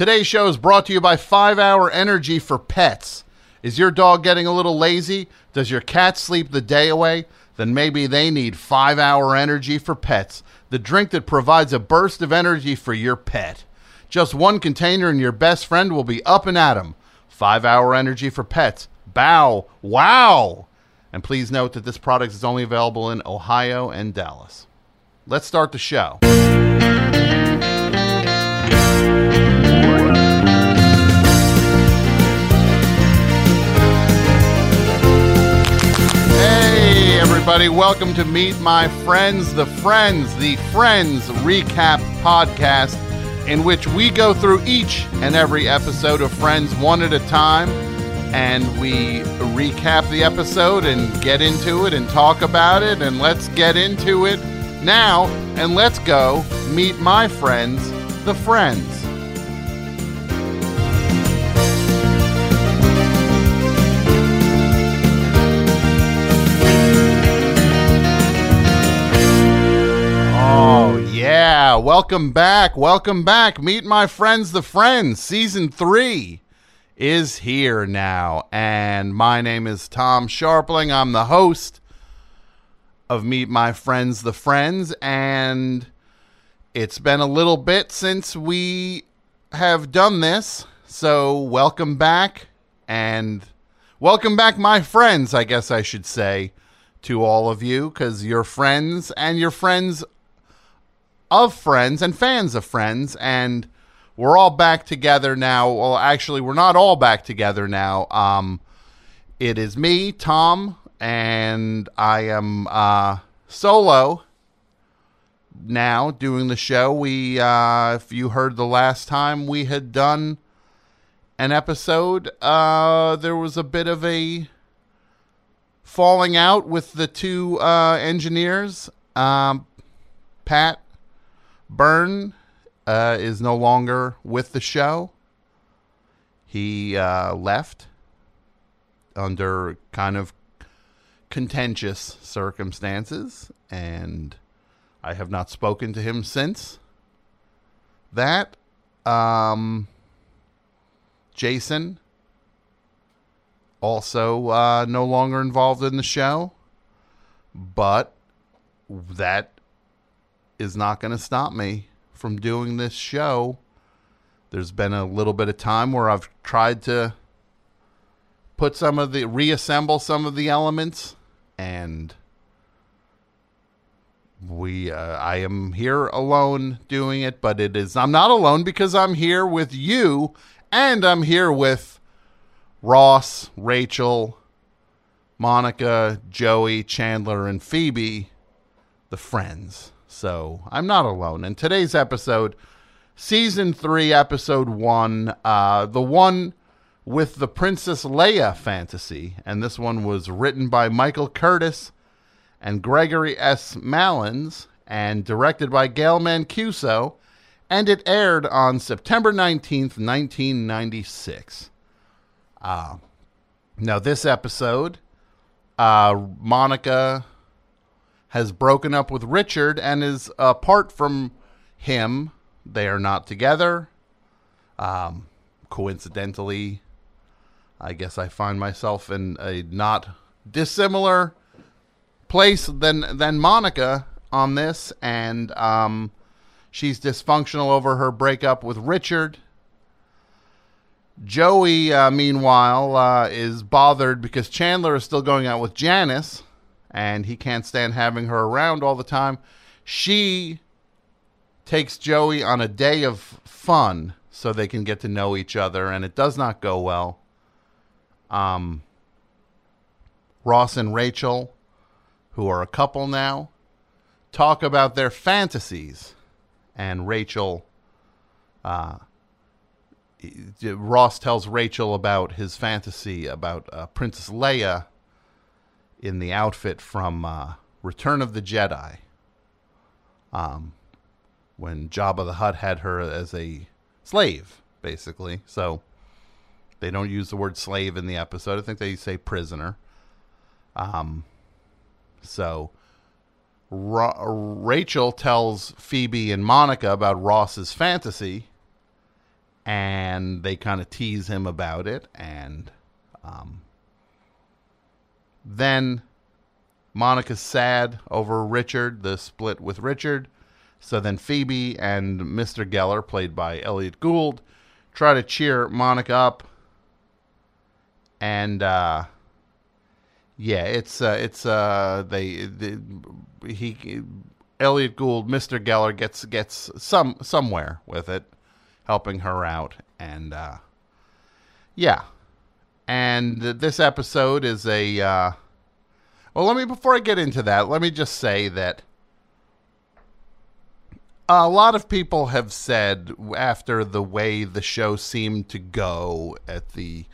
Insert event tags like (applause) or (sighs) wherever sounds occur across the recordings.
Today's show is brought to you by 5 Hour Energy for Pets. Is your dog getting a little lazy? Does your cat sleep the day away? Then maybe they need 5 Hour Energy for Pets, the drink that provides a burst of energy for your pet. Just one container and your best friend will be up and at 'em. 5 Hour Energy for Pets. Bow. Wow. And please note that this product is only available in Ohio and Dallas. Let's start the show. Everybody, welcome to Meet My Friends, the Friends, the Friends Recap Podcast, in which we go through each and every episode of Friends one at a time and we recap the episode and get into it and talk about it. And let's get into it now and let's go meet my friends, the Friends. Welcome back. Welcome back. Meet my friends, the Friends, season three is here now. And my name is Tom Scharpling. I'm the host of Meet My Friends, the Friends. And it's been a little bit since we have done this. So, welcome back. And welcome back, my friends, I guess I should say, to all of you, because you're friends and you're friends of friends and fans of friends. And we're all back together now. Well, actually, we're not all back together now. Um, it is me, Tom, and I am uh, solo now doing the show. We, uh, if you heard the last time we had done an episode, uh, there was a bit of a falling out with the two uh, engineers, um, Pat Byrne uh, is no longer with the show. He uh, left under kind of contentious circumstances, and I have not spoken to him since that. Um, Jason, also uh, no longer involved in the show, but that is not going to stop me from doing this show. There's been a little bit of time where I've tried to put some of the reassemble some of the elements and we uh, I am here alone doing it, but it is I'm not alone because I'm here with you and I'm here with Ross, Rachel, Monica, Joey, Chandler and Phoebe, the friends. So I'm not alone. In today's episode, season three, episode one, uh, the one with the Princess Leia fantasy, and this one was written by Michael Curtis and Gregory S. Malins, and directed by Gail Mancuso, and it aired on September 19th, 1996. Uh, now, this episode, uh, Monica has broken up with Richard and is apart from him. They are not together. Um, coincidentally, I guess I find myself in a not dissimilar place than than Monica on this, and um, she's dysfunctional over her breakup with Richard. Joey, uh, meanwhile, uh, is bothered because Chandler is still going out with Janice and he can't stand having her around all the time. She takes Joey on a day of fun so they can get to know each other, and it does not go well. Um, Ross and Rachel, who are a couple now, talk about their fantasies, and Rachel, uh, Ross tells Rachel about his fantasy about uh, Princess Leia in the outfit from uh, Return of the Jedi. Um, when Jabba the Hutt had her as a slave, basically. So they don't use the word slave in the episode. I think they say prisoner. Um, so Ra- Rachel tells Phoebe and Monica about Ross's fantasy, and they kind of tease him about it. And um, then Monica's sad over Richard, the split with Richard. So then Phoebe and Mr. Geller, played by Elliott Gould, try to cheer Monica up. And uh, yeah, it's uh, it's uh, they, they he Elliott Gould, Mr. Geller gets gets some somewhere with it, helping her out, and uh, yeah, and this episode is a. Uh, well, let me before I get into that, let me just say that a lot of people have said after the way the show seemed to go at the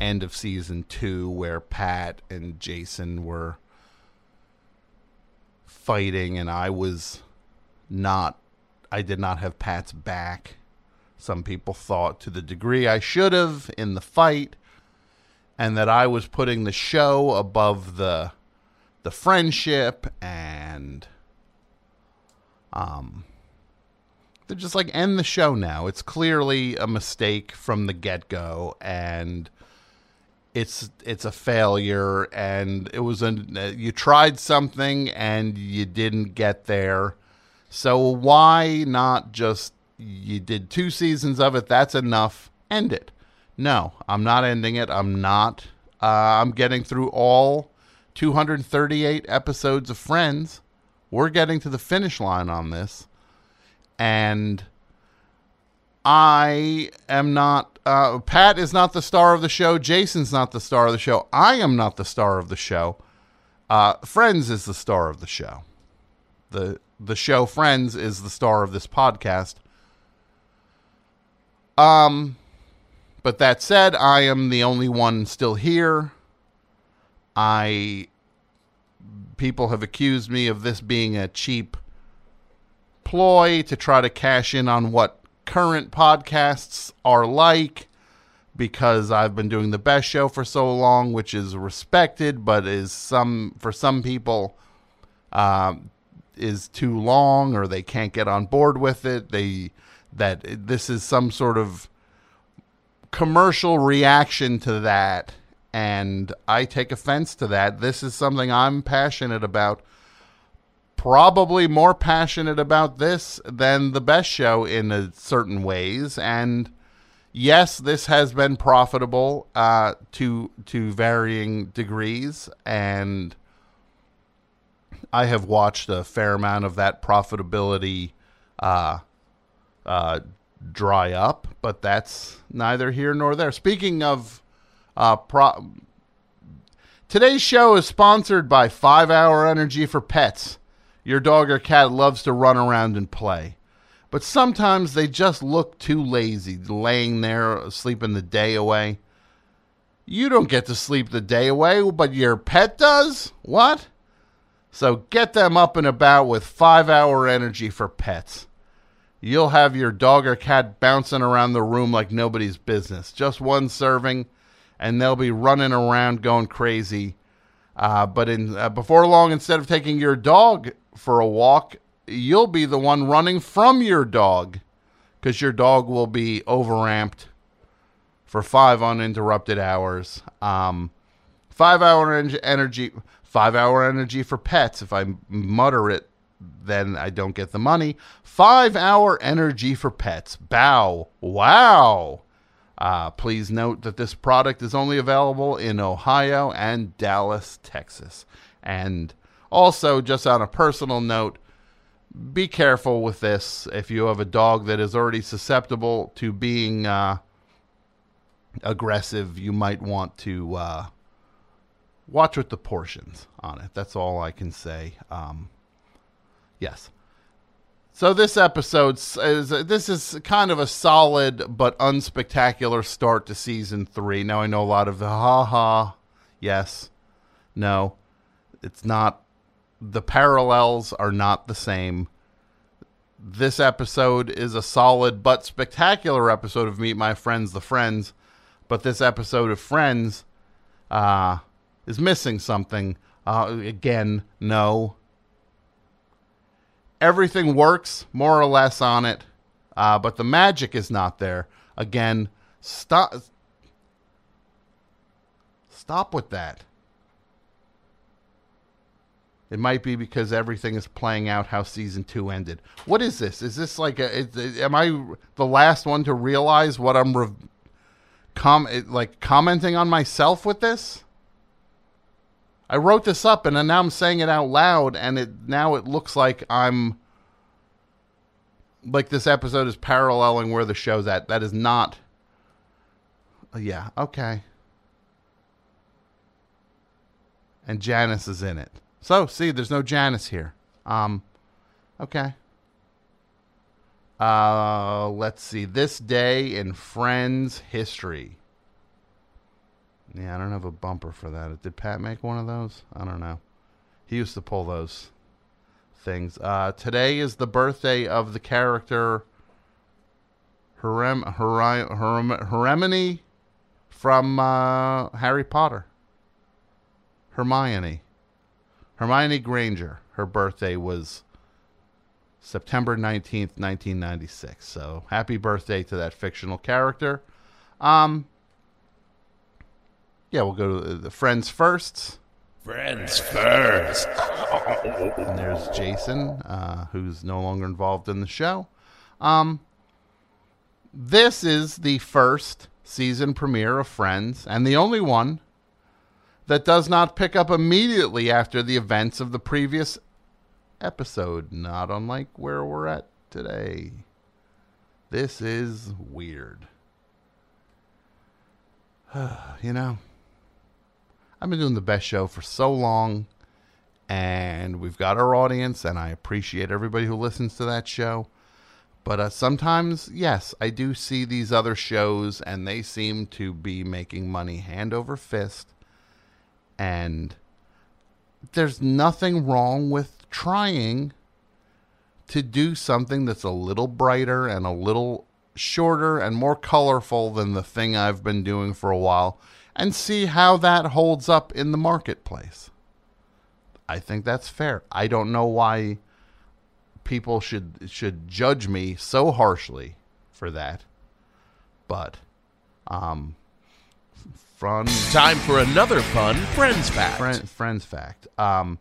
end of season two, where Pat and Jason were fighting, and I was not, I did not have Pat's back. Some people thought to the degree I should have in the fight, and that I was putting the show above the the friendship and um they're just like end the show now. It's clearly a mistake from the get go, and it's it's a failure. And it was a you tried something and you didn't get there. So why not just you did two seasons of it? That's enough. End it. No, I'm not ending it. I'm not. Uh, I'm getting through all 238 episodes of Friends. We're getting to the finish line on this and I am not. Uh, Pat is not the star of the show. Jason's not the star of the show. I am not the star of the show. Uh, Friends is the star of the show. the The show Friends is the star of this podcast. Um, but that said, I am the only one still here. I people have accused me of this being a cheap ploy to try to cash in on what current podcasts are like because I've been doing the best show for so long, which is respected, but is some for some people um, is too long, or they can't get on board with it. They that this is some sort of commercial reaction to that, and I take offense to that. This is something I'm passionate about probably more passionate about this than the best show in certain ways and yes this has been profitable uh, to to varying degrees and i have watched a fair amount of that profitability uh, uh, dry up but that's neither here nor there speaking of uh, pro- today's show is sponsored by five hour energy for pets your dog or cat loves to run around and play. But sometimes they just look too lazy, laying there sleeping the day away. You don't get to sleep the day away, but your pet does? What? So get them up and about with five hour energy for pets. You'll have your dog or cat bouncing around the room like nobody's business. Just one serving, and they'll be running around going crazy. Uh, but in uh, before long, instead of taking your dog for a walk, you'll be the one running from your dog because your dog will be overamped for five uninterrupted hours. Um, five hour en- energy, five hour energy for pets. If I mutter it, then I don't get the money. Five hour energy for pets. Bow. Wow. Uh, please note that this product is only available in Ohio and Dallas, Texas. And also, just on a personal note, be careful with this if you have a dog that is already susceptible to being uh, aggressive. You might want to uh, watch with the portions on it. That's all I can say. Um, yes. So this episode is this is kind of a solid but unspectacular start to season three. Now I know a lot of the ha ha, yes, no, it's not the parallels are not the same. This episode is a solid but spectacular episode of Meet My Friends, the Friends, but this episode of Friends uh, is missing something. Uh, again, no. Everything works more or less on it, uh, but the magic is not there. Again, stop. Stop with that. It might be because everything is playing out how season two ended. What is this? Is this like a? Is, am I the last one to realize what I'm re- com like commenting on myself with this? I wrote this up and now I'm saying it out loud, and it now it looks like I'm like this episode is paralleling where the show's at. That is not. Yeah. Okay. And Janice is in it. So, see, there's no Janice here. Um, okay. Uh, let's see. This day in Friends history. Yeah, I don't have a bumper for that. Did Pat make one of those? I don't know. He used to pull those things. Uh, today is the birthday of the character Hermione from uh, Harry Potter. Hermione. Hermione Granger. Her birthday was September 19th, 1996. So happy birthday to that fictional character. Um, yeah, we'll go to the friends first. Friends first. And there's Jason, uh, who's no longer involved in the show. Um, this is the first season premiere of Friends, and the only one that does not pick up immediately after the events of the previous episode, not unlike where we're at today. This is weird. (sighs) you know, I've been doing the best show for so long, and we've got our audience, and I appreciate everybody who listens to that show. But uh, sometimes, yes, I do see these other shows, and they seem to be making money hand over fist and there's nothing wrong with trying to do something that's a little brighter and a little shorter and more colorful than the thing I've been doing for a while and see how that holds up in the marketplace. I think that's fair. I don't know why people should should judge me so harshly for that. But um fun. Time for another fun Friends fact. Friend, friends fact. Um,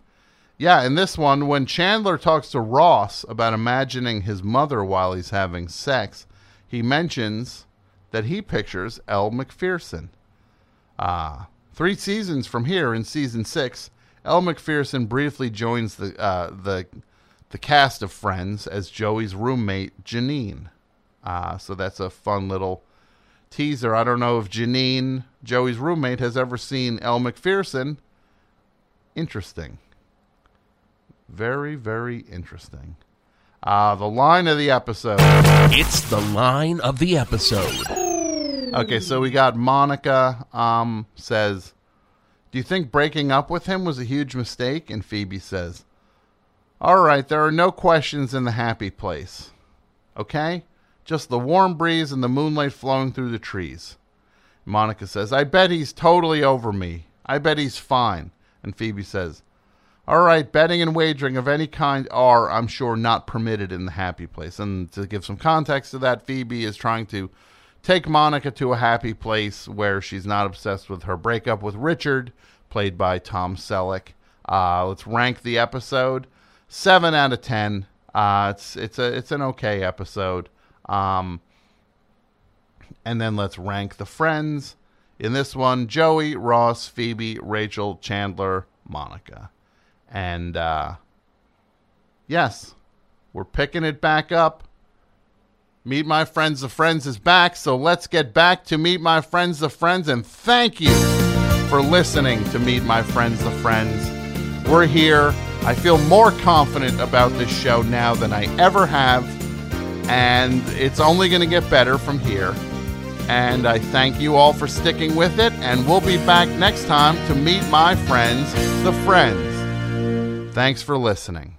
yeah, in this one, when Chandler talks to Ross about imagining his mother while he's having sex, he mentions that he pictures Elle Macpherson. Uh, three seasons from here, in season six, Elle Macpherson briefly joins the uh, the the cast of Friends as Joey's roommate Janine. Uh, so that's a fun little teaser. I don't know if Janine, Joey's roommate, has ever seen Elle Macpherson. Interesting. Very, very interesting. Uh, the line of the episode. It's the line of the episode. Okay, so we got Monica um, says, Do you think breaking up with him was a huge mistake? And Phoebe says, All right, there are no questions in the happy place. Okay? Just the warm breeze and the moonlight flowing through the trees. Monica says, I bet he's totally over me. I bet he's fine. And Phoebe says, All right, betting and wagering of any kind are, I'm sure, not permitted in the happy place. And to give some context to that, Phoebe is trying to take Monica to a happy place where she's not obsessed with her breakup with Richard, played by Tom Selleck. Uh, let's rank the episode. Seven out of ten. Uh, it's it's a it's an okay episode. Um, and then let's rank the friends. In this one, Joey, Ross, Phoebe, Rachel, Chandler, Monica. And uh, yes, we're picking it back up. Meet My Friends the Friends is back, so let's get back to Meet My Friends the Friends. And thank you for listening to Meet My Friends the Friends. We're here. I feel more confident about this show now than I ever have and it's only going to get better from here. And I thank you all for sticking with it, and we'll be back next time to meet my friends, the Friends. Thanks for listening.